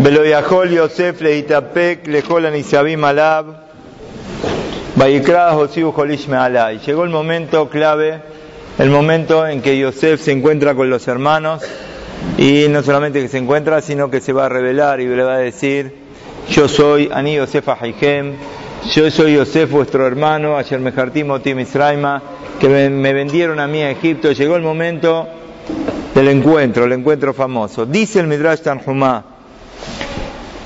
Beloyahol Yosef Leitapek Lejolan Alab Josiu Jolish Mealai. Llegó el momento clave, el momento en que Yosef se encuentra con los hermanos y no solamente que se encuentra, sino que se va a revelar y le va a decir: Yo soy Ani Yosef Ahaihem, yo soy Yosef vuestro hermano, ayer me Tim Israima, que me vendieron a mí a Egipto. Llegó el momento del encuentro, el encuentro famoso. Dice el Midrash Tanjumá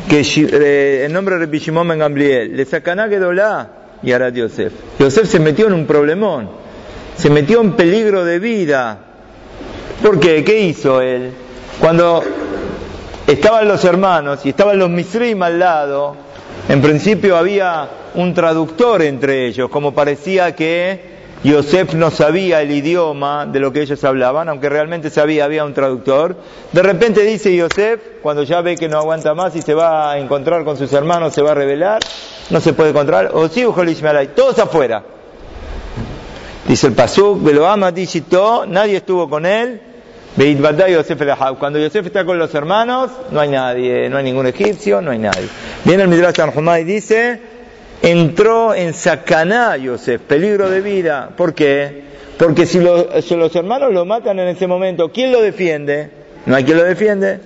que eh, nombre de Rabbi Shimon Ben Gamliel, le sacaná Gedolá y hará Yosef. Yosef se metió en un problemón, se metió en peligro de vida. ¿Por qué? ¿Qué hizo él? Cuando estaban los hermanos y estaban los Misrim al lado, en principio había un traductor entre ellos, como parecía que Yosef no sabía el idioma de lo que ellos hablaban, aunque realmente sabía, había un traductor. De repente dice Yosef, cuando ya ve que no aguanta más y se va a encontrar con sus hermanos, se va a revelar, no se puede encontrar, o sí, todos afuera. Dice el Pasuk, Beloama todo, nadie estuvo con él, cuando Yosef está con los hermanos, no hay nadie, no hay ningún egipcio, no hay nadie. Viene el Midrash Tanjumay y dice, entró en Sacaná Yosef, peligro de vida. ¿Por qué? Porque si, los hermanos lo matan en ese momento, ¿quién lo defiende? No hay quien lo defiende.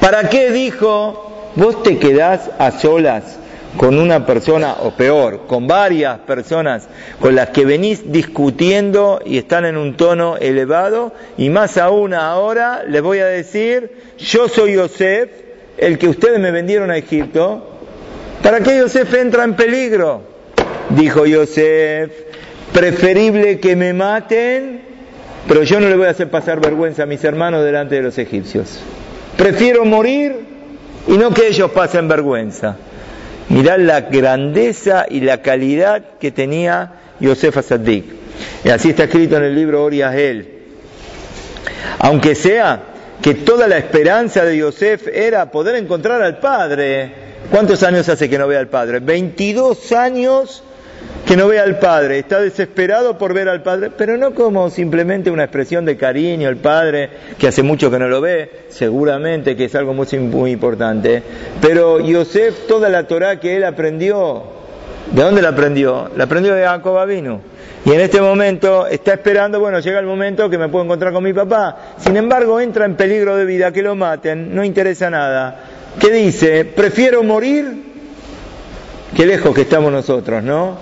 ¿Para qué dijo, vos te quedás a solas con una persona, o peor, con varias personas con las que venís discutiendo y están en un tono elevado? Y más aún ahora les voy a decir, yo soy Yosef, el que ustedes me vendieron a Egipto, ¿Para qué Yosef entra en peligro? Dijo Yosef, preferible que me maten, pero yo no le voy a hacer pasar vergüenza a mis hermanos delante de los egipcios. Prefiero morir y no que ellos pasen vergüenza. Mirad la grandeza y la calidad que tenía Yosef Asadik. Y así está escrito en el libro Oriahel. Aunque sea que toda la esperanza de Yosef era poder encontrar al Padre, ¿Cuántos años hace que no ve al Padre? 22 años que no ve al Padre. Está desesperado por ver al Padre, pero no como simplemente una expresión de cariño al Padre, que hace mucho que no lo ve, seguramente que es algo muy, muy importante. Pero Yosef, toda la Torah que él aprendió, ¿de dónde la aprendió? La aprendió de Jacob Avinu. Y en este momento está esperando, bueno, llega el momento que me puedo encontrar con mi papá. Sin embargo, entra en peligro de vida, que lo maten, no interesa nada que dice, prefiero morir, que lejos que estamos nosotros, ¿no?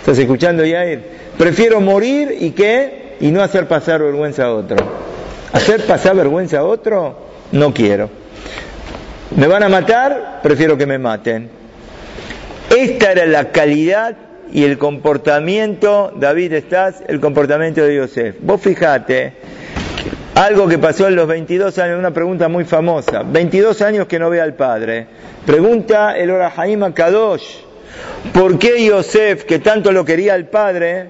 ¿Estás escuchando, Yair? Prefiero morir y qué? Y no hacer pasar vergüenza a otro. Hacer pasar vergüenza a otro, no quiero. ¿Me van a matar? Prefiero que me maten. Esta era la calidad y el comportamiento, David, estás, el comportamiento de Yosef. Vos fijate algo que pasó en los 22 años, una pregunta muy famosa. 22 años que no ve al padre. Pregunta el Orahaim Kadosh. ¿Por qué Yosef, que tanto lo quería al padre,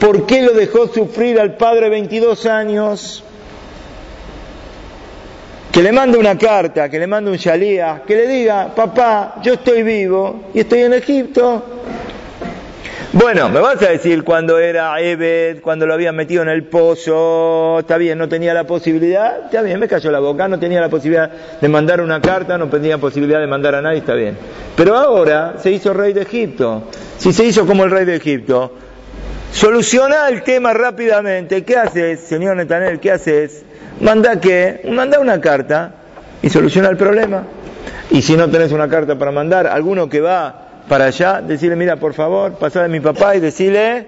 por qué lo dejó sufrir al padre 22 años? Que le mande una carta, que le mande un shalía, que le diga, papá, yo estoy vivo y estoy en Egipto, bueno, me vas a decir cuando era Ebed, cuando lo habían metido en el pozo, está bien, no tenía la posibilidad, está bien, me cayó la boca, no tenía la posibilidad de mandar una carta, no tenía posibilidad de mandar a nadie, está bien. Pero ahora se hizo rey de Egipto. Si se hizo como el rey de Egipto, soluciona el tema rápidamente. ¿Qué haces, señor Netanel? ¿Qué haces? Manda qué? Manda una carta y soluciona el problema. Y si no tenés una carta para mandar, alguno que va para allá, decirle, mira, por favor, pasar a mi papá y decirle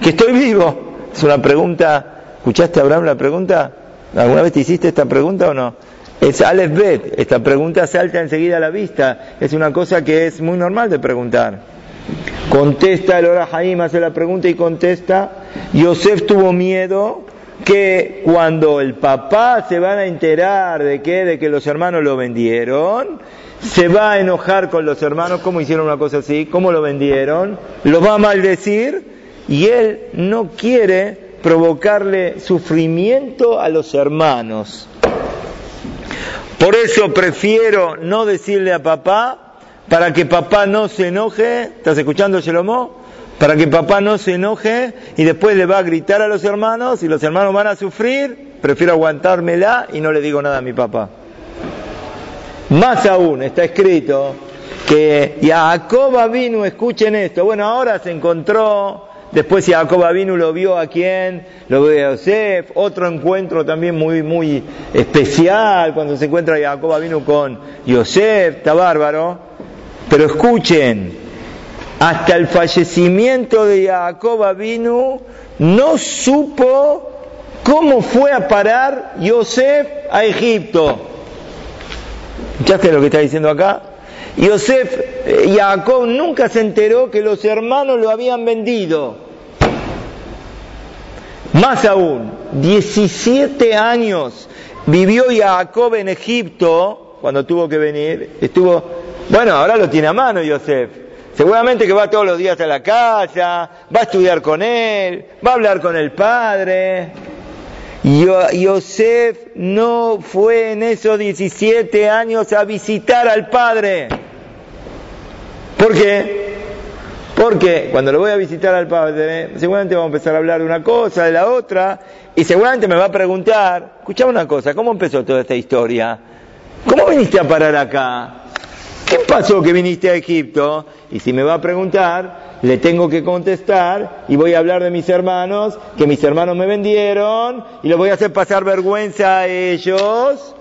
que estoy vivo. Es una pregunta, ¿escuchaste Abraham la pregunta? ¿Alguna vez te hiciste esta pregunta o no? Es Aleph Bet, esta pregunta salta enseguida a la vista, es una cosa que es muy normal de preguntar. Contesta el Ora Jaim, hace la pregunta y contesta. Yosef tuvo miedo que cuando el papá se van a enterar de que, de que los hermanos lo vendieron, se va a enojar con los hermanos, ¿cómo hicieron una cosa así? ¿Cómo lo vendieron? Lo va a maldecir y él no quiere provocarle sufrimiento a los hermanos. Por eso prefiero no decirle a papá, para que papá no se enoje, ¿estás escuchando Shelomo? Para que papá no se enoje y después le va a gritar a los hermanos y los hermanos van a sufrir, prefiero aguantármela y no le digo nada a mi papá. Más aún, está escrito que Jacob vino, escuchen esto, bueno, ahora se encontró, después Jacob vino lo vio a quién, lo vio a Yosef, otro encuentro también muy, muy especial, cuando se encuentra Jacob vino con Yosef, está bárbaro, pero escuchen, hasta el fallecimiento de Jacob vino, no supo cómo fue a parar Yosef a Egipto. ¿Escuchaste lo que está diciendo acá? Yosef, eh, Jacob nunca se enteró que los hermanos lo habían vendido. Más aún, 17 años vivió Jacob en Egipto cuando tuvo que venir. Estuvo, bueno, ahora lo tiene a mano Yosef. Seguramente que va todos los días a la casa, va a estudiar con él, va a hablar con el padre. Yosef no fue en esos 17 años a visitar al padre. ¿Por qué? Porque cuando lo voy a visitar al padre, seguramente vamos a empezar a hablar de una cosa, de la otra, y seguramente me va a preguntar, escuchame una cosa, ¿cómo empezó toda esta historia? ¿Cómo viniste a parar acá? ¿Qué pasó que viniste a Egipto? Y si me va a preguntar, le tengo que contestar y voy a hablar de mis hermanos, que mis hermanos me vendieron y lo voy a hacer pasar vergüenza a ellos.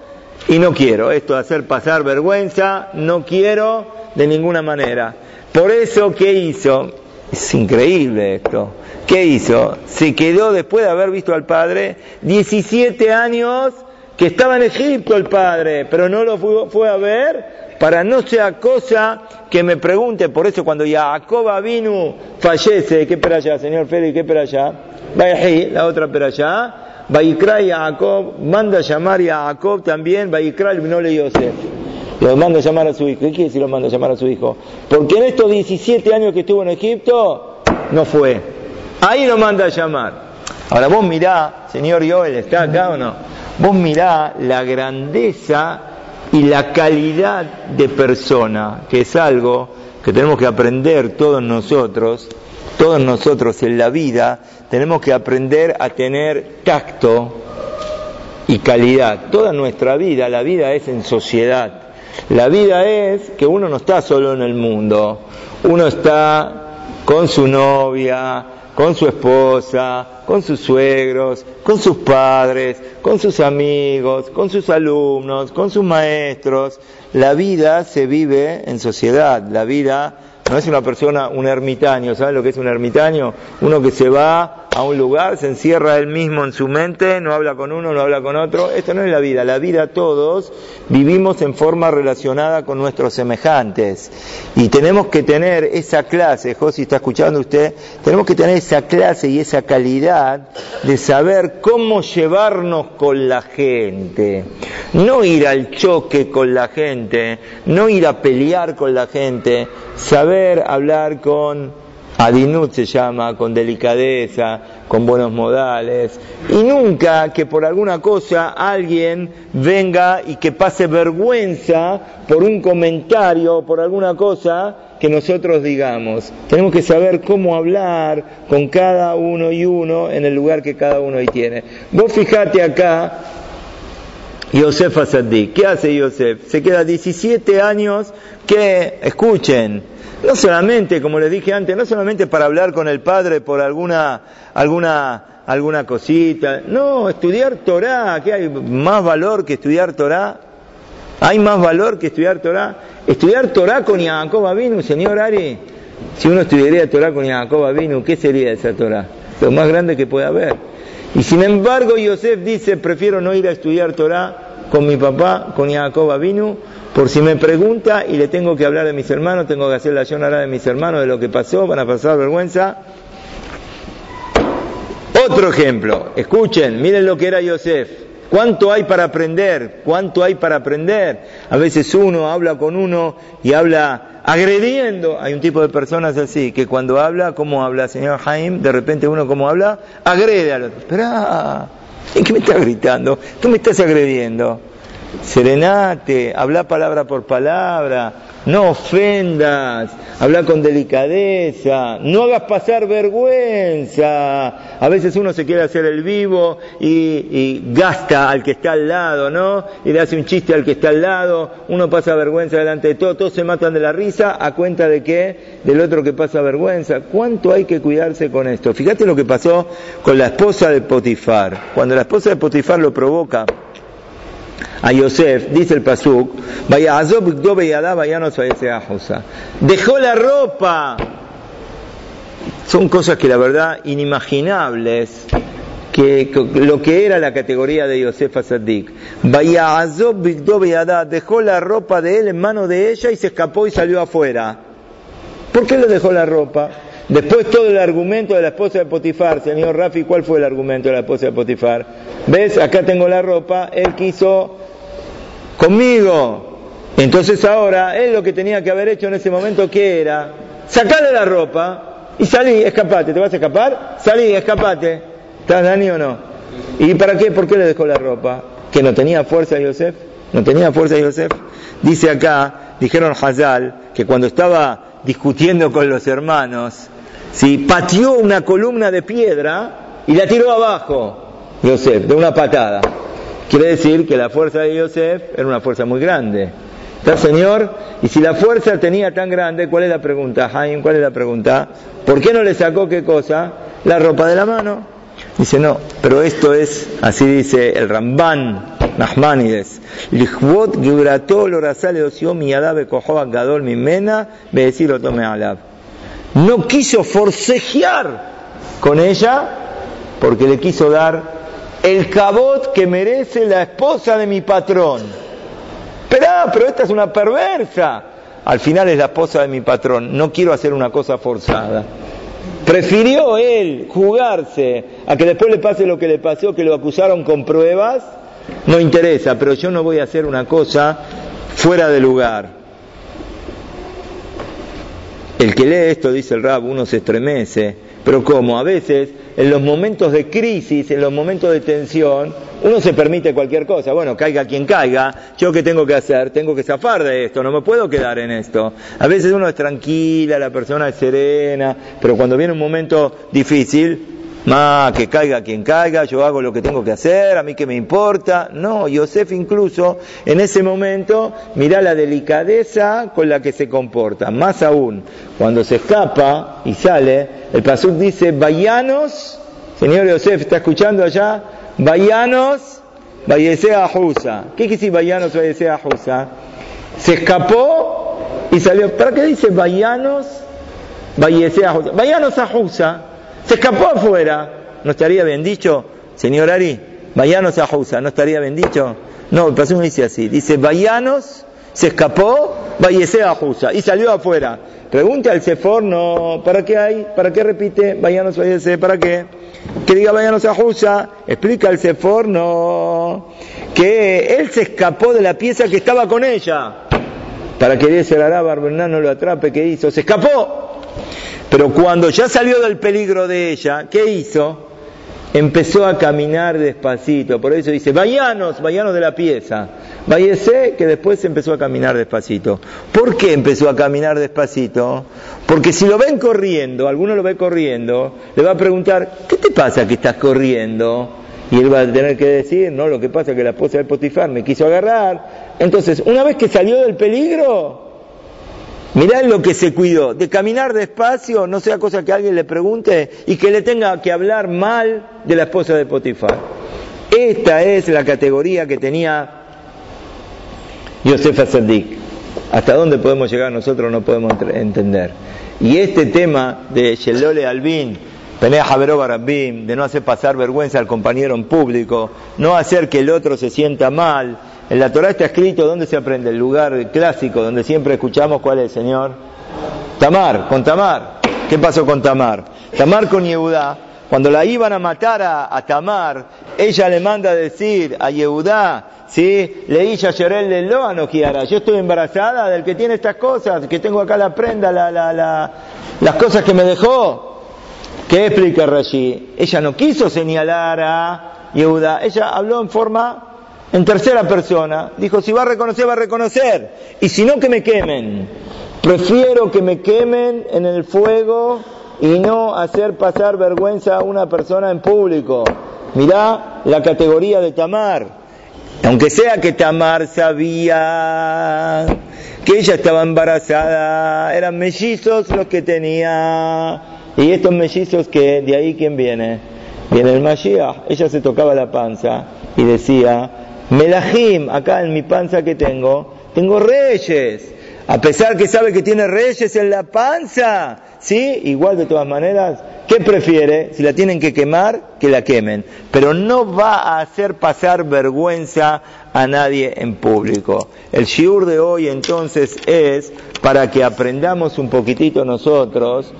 Y no quiero esto de hacer pasar vergüenza, no quiero de ninguna manera. Por eso, ¿qué hizo? Es increíble esto. ¿Qué hizo? Se quedó después de haber visto al padre 17 años que estaba en Egipto el padre, pero no lo fue a ver para no sea cosa que me pregunte, por eso cuando Jacob vino fallece, ¿qué para allá, señor Félix? ¿Qué para allá? La otra para allá. Vaikra Jacob, manda a llamar a Jacob también, Vaikra no le Yosef. Lo manda a llamar a su hijo. ¿Qué quiere decir lo manda a llamar a su hijo? Porque en estos 17 años que estuvo en Egipto, no fue. Ahí lo manda a llamar. Ahora vos mirá, señor Joel, ¿está acá o no? Vos mirá la grandeza y la calidad de persona, que es algo que tenemos que aprender todos nosotros, todos nosotros en la vida, tenemos que aprender a tener tacto y calidad. Toda nuestra vida, la vida es en sociedad. La vida es que uno no está solo en el mundo, uno está con su novia, con su esposa, con sus suegros, con sus padres, con sus amigos, con sus alumnos, con sus maestros. La vida se vive en sociedad, la vida no es una persona, un ermitaño, ¿sabes lo que es un ermitaño? Uno que se va a un lugar, se encierra él mismo en su mente, no habla con uno, no habla con otro. Esto no es la vida, la vida todos vivimos en forma relacionada con nuestros semejantes. Y tenemos que tener esa clase, José está escuchando usted, tenemos que tener esa clase y esa calidad de saber cómo llevarnos con la gente. No ir al choque con la gente, no ir a pelear con la gente, saber hablar con adinut se llama, con delicadeza, con buenos modales, y nunca que por alguna cosa alguien venga y que pase vergüenza por un comentario o por alguna cosa que nosotros digamos. Tenemos que saber cómo hablar con cada uno y uno en el lugar que cada uno ahí tiene. Vos fijate acá, Yosef Asadí, ¿qué hace Yosef? Se queda 17 años que, escuchen, no solamente, como les dije antes, no solamente para hablar con el Padre por alguna, alguna, alguna cosita, no, estudiar Torah, ¿qué hay más valor que estudiar Torah? ¿Hay más valor que estudiar Torah? Estudiar Torah con Jacob Avinu, señor Ari, si uno estudiaría Torah con Jacob Avinu, ¿qué sería esa Torah? Lo más grande que puede haber. Y sin embargo, Yosef dice, prefiero no ir a estudiar Torah con mi papá, con Jacob Avinu, por si me pregunta y le tengo que hablar de mis hermanos, tengo que hacer la ahora de mis hermanos, de lo que pasó, van a pasar vergüenza. Otro ejemplo, escuchen, miren lo que era Yosef. ¿Cuánto hay para aprender? ¿Cuánto hay para aprender? A veces uno habla con uno y habla agrediendo. Hay un tipo de personas así, que cuando habla, ¿cómo habla, señor Jaime? De repente uno, ¿cómo habla? Agrede al otro. Espera, ¿en qué me estás gritando? Tú me estás agrediendo. serenate, habla palabra por palabra, no ofendas, habla con delicadeza, no hagas pasar vergüenza. A veces uno se quiere hacer el vivo y, gasta al que está al lado, ¿no? Y le hace un chiste al que está al lado, uno pasa vergüenza delante de todo, todos se matan de la risa a cuenta de que del otro que pasa vergüenza. ¿Cuánto hay que cuidarse con esto? Fíjate lo que pasó con la esposa de Potifar. Cuando la esposa de Potifar lo provoca, a Yosef, dice el Pasuk, vaya dejó la ropa. Son cosas que la verdad inimaginables, que, lo que era la categoría de Yosef Asadik. Vaya dejó la ropa de él en mano de ella y se escapó y salió afuera. ¿Por qué le dejó la ropa? Después todo el argumento de la esposa de Potifar, señor Rafi, ¿cuál fue el argumento de la esposa de Potifar? ¿Ves? Acá tengo la ropa, él quiso conmigo. Entonces ahora, él lo que tenía que haber hecho en ese momento, ¿qué era? Sacarle la ropa y salí, escapate. ¿Te vas a escapar? Salí, escapate. ¿Estás Dani o no? ¿Y para qué? ¿Por qué le dejó la ropa? ¿Que no tenía fuerza Yosef? ¿No tenía fuerza Yosef? Dice acá, dijeron Hazal, que cuando estaba discutiendo con los hermanos, si pateó una columna de piedra y la tiró abajo, Yosef, de una patada. Quiere decir que la fuerza de Yosef era una fuerza muy grande. ¿Está, Señor? Y si la fuerza tenía tan grande, ¿cuál es la pregunta, Jaime? ¿Cuál es la pregunta? ¿Por qué no le sacó qué cosa? La ropa de la mano. Dice, no, pero esto es, así dice el Ramban, Nachmanides. Lichvot gibrato lorasale ocio miyadabe kohoa gadol mimena, decir lo tome alab. No quiso forcejear con ella porque le quiso dar el cabot que merece la esposa de mi patrón. Pero, pero esta es una perversa. Al final es la esposa de mi patrón. No quiero hacer una cosa forzada. Prefirió él jugarse a que después le pase lo que le pasó, que lo acusaron con pruebas. No interesa, pero yo no voy a hacer una cosa fuera de lugar. El que lee esto, dice el rab, uno se estremece. Pero como a veces en los momentos de crisis, en los momentos de tensión, uno se permite cualquier cosa. Bueno, caiga quien caiga, yo qué tengo que hacer, tengo que zafar de esto, no me puedo quedar en esto. A veces uno es tranquila, la persona es serena, pero cuando viene un momento difícil, más que caiga quien caiga, yo hago lo que tengo que hacer, a mí que me importa. No, Yosef incluso en ese momento mira la delicadeza con la que se comporta. Más aún, cuando se escapa y sale, el Pasuk dice, vayanos, señor Yosef, ¿está escuchando allá? Vayanos, vayesea Jusa. ¿Qué quiere decir vayanos, vayesea Jusa? Se escapó y salió. ¿Para qué dice vayanos, vayesea Jusa? Vayanos a Jusa. Se escapó afuera. ¿No estaría bien dicho, señor Ari? Vayanos a. ¿No estaría bien dicho? No, el Pasuk dice así. Dice vayanos, se escapó, vayesea Jusa. Y salió afuera. Pregunte al Sefor, no, ¿para qué hay? ¿Para qué repite? Vayanos, vayese, ¿para qué? Que diga vayanos a explica al Sefor, no, que él se escapó de la pieza que estaba con ella. Para que ese Araba no lo atrape, ¿qué hizo? Se escapó. Pero cuando ya salió del peligro de ella, ¿qué hizo? empezó a caminar despacito. Por eso dice, vayanos, vayanos de la pieza. Váyese, que después empezó a caminar despacito. ¿Por qué empezó a caminar despacito? Porque si lo ven corriendo, alguno lo ve corriendo, le va a preguntar, ¿qué te pasa que estás corriendo? Y él va a tener que decir, no, lo que pasa es que la esposa de Potifar me quiso agarrar. Entonces, una vez que salió del peligro, Mirá lo que se cuidó, de caminar despacio, no sea cosa que alguien le pregunte y que le tenga que hablar mal de la esposa de Potifar. Esta es la categoría que tenía Yosef Sadik. Hasta dónde podemos llegar nosotros no podemos entender. Y este tema de Shelole Albin, Penea Rabbim, de no hacer pasar vergüenza al compañero en público, no hacer que el otro se sienta mal, en la Torah está escrito, ¿dónde se aprende? El lugar clásico donde siempre escuchamos cuál es, Señor. Tamar, con Tamar. ¿Qué pasó con Tamar? Tamar con Yehudá. Cuando la iban a matar a, Tamar, ella le manda a decir a Yehudá, ¿sí? Leí Yerel de Loa Yo estoy embarazada del que tiene estas cosas, que tengo acá la prenda, la, la, la, las cosas que me dejó. ¿Qué explica Rashi? Ella no quiso señalar a Yehuda, ella habló en forma en tercera persona. Dijo, si va a reconocer, va a reconocer. Y si no, que me quemen. Prefiero que me quemen en el fuego y no hacer pasar vergüenza a una persona en público. Mirá la categoría de Tamar. Aunque sea que Tamar sabía que ella estaba embarazada, eran mellizos los que tenía. Y estos mellizos que, de ahí quién viene? Viene el Mashiach. Ella se tocaba la panza y decía, Melahim, acá en mi panza que tengo, tengo reyes. A pesar que sabe que tiene reyes en la panza, ¿sí? Igual de todas maneras, ¿qué prefiere? Si la tienen que quemar, que la quemen. Pero no va a hacer pasar vergüenza a nadie en público. El shiur de hoy entonces es para que aprendamos un poquitito nosotros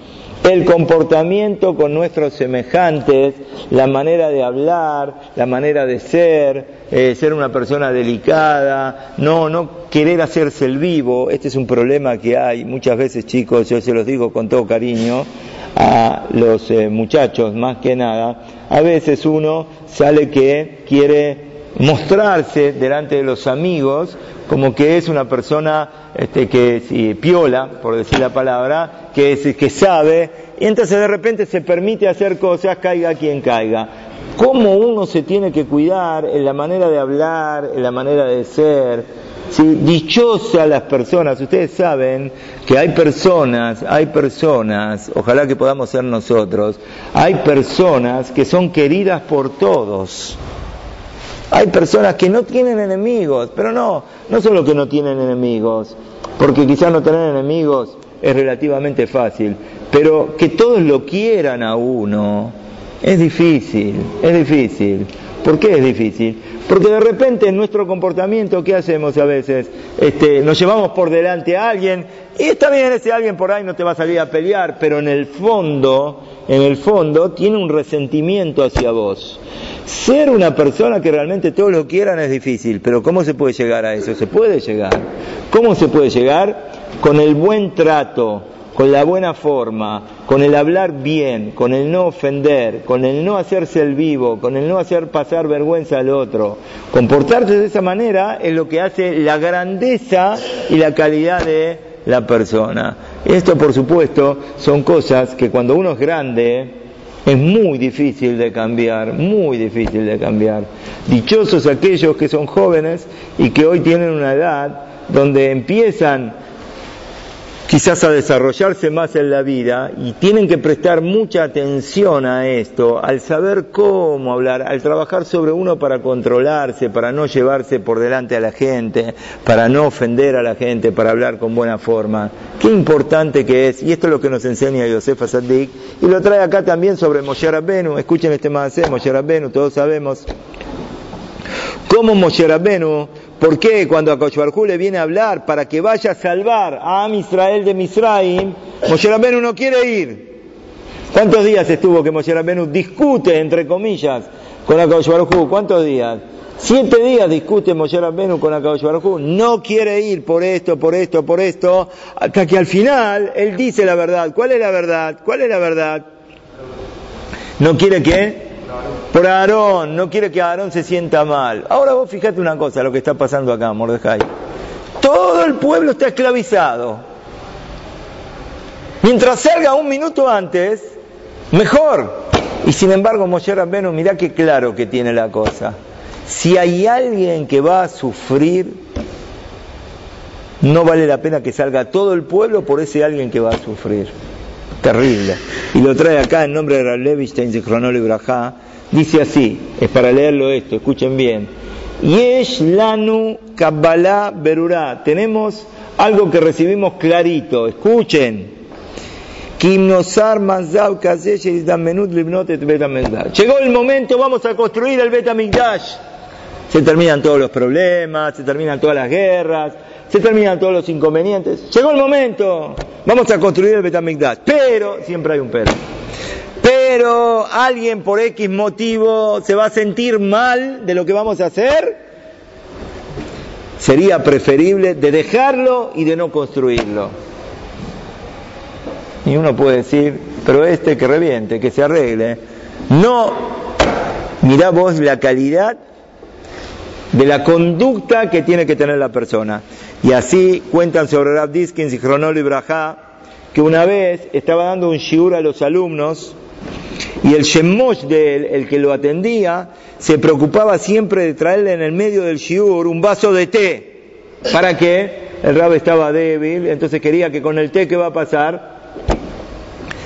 el comportamiento con nuestros semejantes, la manera de hablar, la manera de ser, eh, ser una persona delicada, no, no querer hacerse el vivo, este es un problema que hay muchas veces chicos, yo se los digo con todo cariño a los eh, muchachos más que nada, a veces uno sale que quiere mostrarse delante de los amigos como que es una persona este, que si, piola, por decir la palabra, que, que sabe, y entonces de repente se permite hacer cosas, caiga quien caiga. ¿Cómo uno se tiene que cuidar en la manera de hablar, en la manera de ser? ¿sí? Dichosa las personas, ustedes saben que hay personas, hay personas, ojalá que podamos ser nosotros, hay personas que son queridas por todos. Hay personas que no tienen enemigos, pero no, no solo que no tienen enemigos, porque quizás no tener enemigos es relativamente fácil, pero que todos lo quieran a uno es difícil, es difícil. ¿Por qué es difícil? Porque de repente en nuestro comportamiento, ¿qué hacemos a veces? Este, nos llevamos por delante a alguien y está bien, ese alguien por ahí no te va a salir a pelear, pero en el fondo, en el fondo tiene un resentimiento hacia vos. Ser una persona que realmente todos lo quieran es difícil, pero ¿cómo se puede llegar a eso? Se puede llegar. ¿Cómo se puede llegar? Con el buen trato, con la buena forma, con el hablar bien, con el no ofender, con el no hacerse el vivo, con el no hacer pasar vergüenza al otro. Comportarse de esa manera es lo que hace la grandeza y la calidad de la persona. Esto, por supuesto, son cosas que cuando uno es grande, es muy difícil de cambiar, muy difícil de cambiar. Dichosos aquellos que son jóvenes y que hoy tienen una edad donde empiezan quizás a desarrollarse más en la vida y tienen que prestar mucha atención a esto, al saber cómo hablar, al trabajar sobre uno para controlarse, para no llevarse por delante a la gente, para no ofender a la gente, para hablar con buena forma. Qué importante que es, y esto es lo que nos enseña Josefa Sadik, y lo trae acá también sobre Moshe Rabbenu, escuchen este más, Moshe Rabbenu, todos sabemos cómo Moshe Rabbenu ¿Por qué cuando a le viene a hablar para que vaya a salvar a Am Israel de Misraim, Moshe Rabbenu no quiere ir? ¿Cuántos días estuvo que Moshe Rabbenu discute, entre comillas, con Akadosh ¿Cuántos días? Siete días discute Moshe Rabbenu con Akadosh No quiere ir por esto, por esto, por esto, hasta que al final él dice la verdad. ¿Cuál es la verdad? ¿Cuál es la verdad? ¿No quiere qué? Por Aarón, no quiere que Aarón se sienta mal. Ahora vos fíjate una cosa, lo que está pasando acá, Mordejai. Todo el pueblo está esclavizado. Mientras salga un minuto antes, mejor. Y sin embargo, Moshe Rabbenu, mirá qué claro que tiene la cosa. Si hay alguien que va a sufrir, no vale la pena que salga todo el pueblo por ese alguien que va a sufrir. Terrible. Y lo trae acá en nombre de Ralevich, de Cronol y Brajá, Dice así, es para leerlo esto, escuchen bien. Yesh lanu kabbalah berurá. Tenemos algo que recibimos clarito, escuchen. Llegó el momento, vamos a construir el Betamigdash. Se terminan todos los problemas, se terminan todas las guerras, se terminan todos los inconvenientes. Llegó el momento, vamos a construir el Betamigdash. Pero, siempre hay un pero pero alguien por X motivo se va a sentir mal de lo que vamos a hacer, sería preferible de dejarlo y de no construirlo. Y uno puede decir, pero este que reviente, que se arregle. No, mirá vos la calidad de la conducta que tiene que tener la persona. Y así cuentan sobre Rab Diskins y Cronol y Brajá, que una vez estaba dando un shiur a los alumnos y el shemosh de él, el que lo atendía, se preocupaba siempre de traerle en el medio del shiur un vaso de té. ¿Para qué? El rab estaba débil, entonces quería que con el té, ¿qué va a pasar?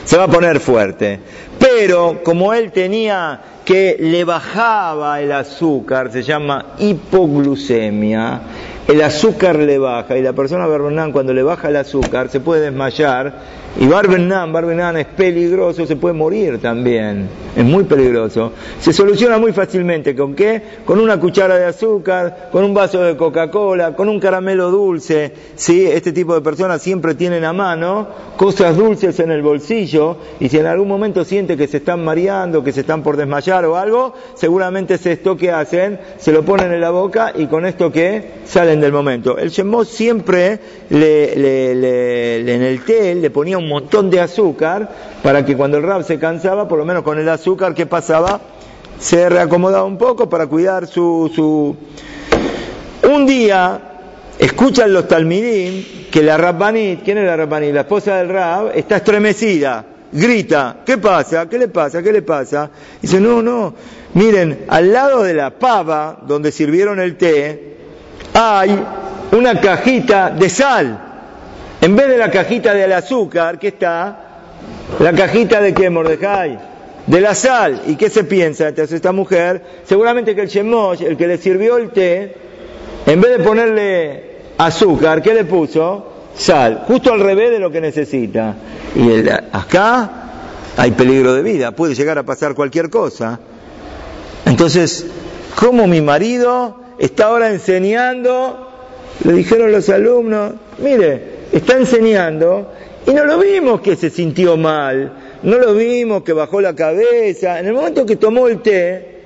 Se va a poner fuerte. Pero como él tenía que le bajaba el azúcar, se llama hipoglucemia, el azúcar le baja y la persona Barbenán cuando le baja el azúcar se puede desmayar y Barbenán, Barbenán es peligroso, se puede morir también, es muy peligroso. Se soluciona muy fácilmente, ¿con qué? Con una cuchara de azúcar, con un vaso de Coca-Cola, con un caramelo dulce, ¿sí? Este tipo de personas siempre tienen a mano cosas dulces en el bolsillo y si en algún momento siente que se están mareando, que se están por desmayar o algo, seguramente es esto que hacen, se lo ponen en la boca y con esto que salen del momento. El Shemot siempre le, en el té le ponía un montón de azúcar para que cuando el rab se cansaba, por lo menos con el azúcar que pasaba, se reacomodaba un poco para cuidar su... su... Un día escuchan los talmidim que la Rabbanit, ¿quién es la Rabbanit? La esposa del Rab, está estremecida, grita, ¿qué pasa? ¿Qué le pasa? ¿Qué le pasa? Dice, no, no, miren, al lado de la pava donde sirvieron el té, hay una cajita de sal. En vez de la cajita del azúcar, ¿qué está? La cajita de qué, Mordejai? De la sal. ¿Y qué se piensa? Entonces esta mujer, seguramente que el shemosh, el que le sirvió el té, en vez de ponerle azúcar, ¿qué le puso? Sal. Justo al revés de lo que necesita. Y acá hay peligro de vida, puede llegar a pasar cualquier cosa. Entonces, ¿cómo mi marido está ahora enseñando? Le dijeron los alumnos, mire, está enseñando y no lo vimos que se sintió mal, no lo vimos que bajó la cabeza. En el momento que tomó el té,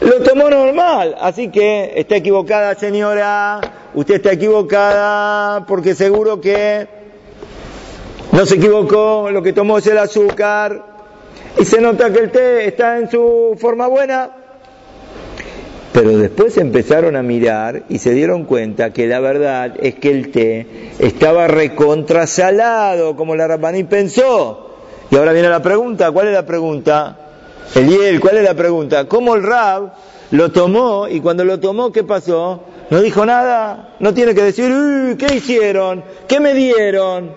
lo tomó normal. Así que está equivocada, señora. Usted está equivocada porque seguro que no se equivocó. Lo que tomó es el azúcar. Y se nota que el té está en su forma buena. Pero después empezaron a mirar y se dieron cuenta que la verdad es que el té estaba recontrasalado, como la Rabbaní pensó. Y ahora viene la pregunta, ¿cuál es la pregunta? Eliel, ¿cuál es la pregunta? ¿Cómo el Rab lo tomó y cuando lo tomó, ¿qué pasó? No dijo nada, no tiene que decir, ¿qué hicieron? ¿Qué me dieron?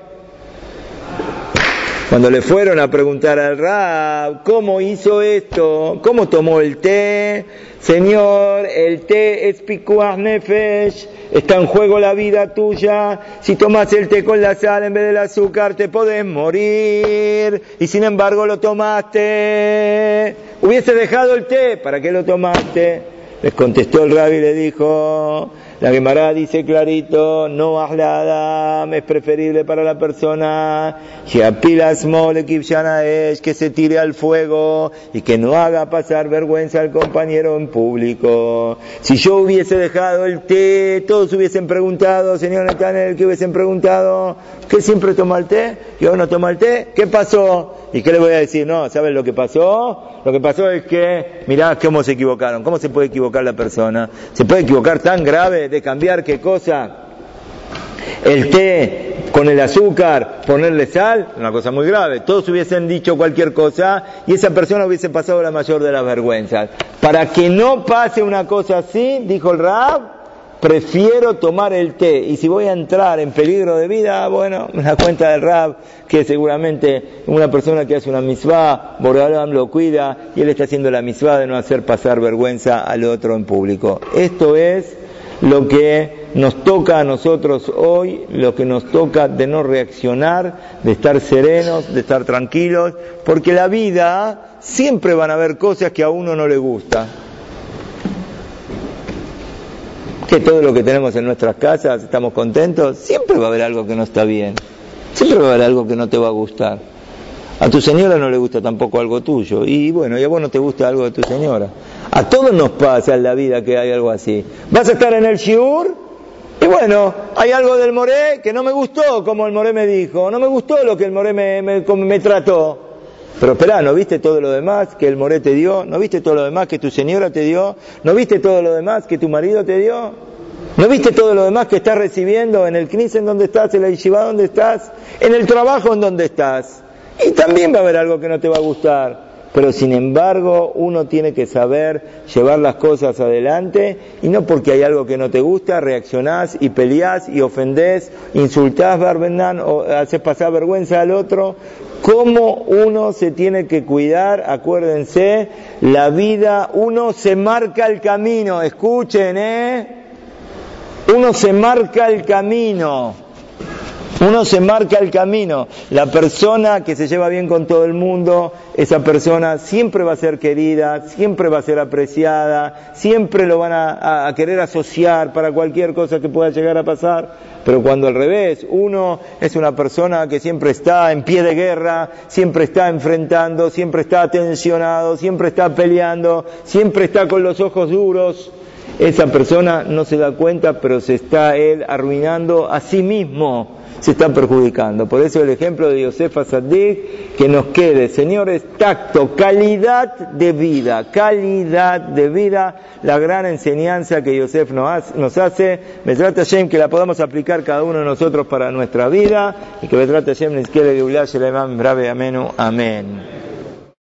Cuando le fueron a preguntar al Rab, ¿cómo hizo esto? ¿Cómo tomó el té? Señor, el té es pikuach nefesh, está en juego la vida tuya. Si tomas el té con la sal en vez del azúcar, te podés morir. Y sin embargo lo tomaste. Hubiese dejado el té, ¿para qué lo tomaste? Les contestó el rabbi y le dijo, la Gemara dice clarito, no Adam, es preferible para la persona que se tire al fuego y que no haga pasar vergüenza al compañero en público. Si yo hubiese dejado el té, todos hubiesen preguntado, señor Netanel, que hubiesen preguntado, ¿qué siempre toma el té? Yo no tomo el té, ¿qué pasó? ¿Y qué le voy a decir? No, ¿saben lo que pasó? Lo que pasó es que, mirá cómo se equivocaron. ¿Cómo se puede equivocar la persona? ¿Se puede equivocar tan grave de cambiar qué cosa? El té con el azúcar, ponerle sal, una cosa muy grave. Todos hubiesen dicho cualquier cosa y esa persona hubiese pasado la mayor de las vergüenzas. Para que no pase una cosa así, dijo el Rab, prefiero tomar el té y si voy a entrar en peligro de vida, bueno, da cuenta del Rab que seguramente una persona que hace una misvá, Boreolam lo cuida y él está haciendo la misvá de no hacer pasar vergüenza al otro en público. Esto es lo que nos toca a nosotros hoy, lo que nos toca de no reaccionar, de estar serenos, de estar tranquilos, porque la vida siempre van a haber cosas que a uno no le gusta todo lo que tenemos en nuestras casas estamos contentos, siempre va a haber algo que no está bien, siempre va a haber algo que no te va a gustar. A tu señora no le gusta tampoco algo tuyo, y bueno, y a vos no te gusta algo de tu señora. A todos nos pasa en la vida que hay algo así. Vas a estar en el shiur, y bueno, hay algo del Moré que no me gustó como el Moré me dijo, no me gustó lo que el Moré me, me trató. Pero espera, ¿no viste todo lo demás que el Moré te dio? ¿No viste todo lo demás que tu señora te dio? ¿No viste todo lo demás que tu marido te dio? ¿No viste todo lo demás que estás recibiendo en el CNIS en donde estás, en la Yeshiva donde estás, en el trabajo en donde estás? Y también va a haber algo que no te va a gustar pero sin embargo uno tiene que saber llevar las cosas adelante y no porque hay algo que no te gusta, reaccionás y peleás y ofendés, insultás, Barbendan, o haces pasar vergüenza al otro. ¿Cómo uno se tiene que cuidar? Acuérdense, la vida, uno se marca el camino, escuchen, ¿eh? Uno se marca el camino. Uno se marca el camino. La persona que se lleva bien con todo el mundo, esa persona siempre va a ser querida, siempre va a ser apreciada, siempre lo van a, querer asociar para cualquier cosa que pueda llegar a pasar. Pero cuando al revés, uno es una persona que siempre está en pie de guerra, siempre está enfrentando, siempre está tensionado, siempre está peleando, siempre está con los ojos duros, esa persona no se da cuenta, pero se está él arruinando a sí mismo se están perjudicando. Por eso el ejemplo de Josefa Sadik, que nos quede, señores, tacto, calidad de vida, calidad de vida, la gran enseñanza que Yosef nos hace, me trata Hashem que la podamos aplicar cada uno de nosotros para nuestra vida y que me trata Hashem les Amenu. Amén.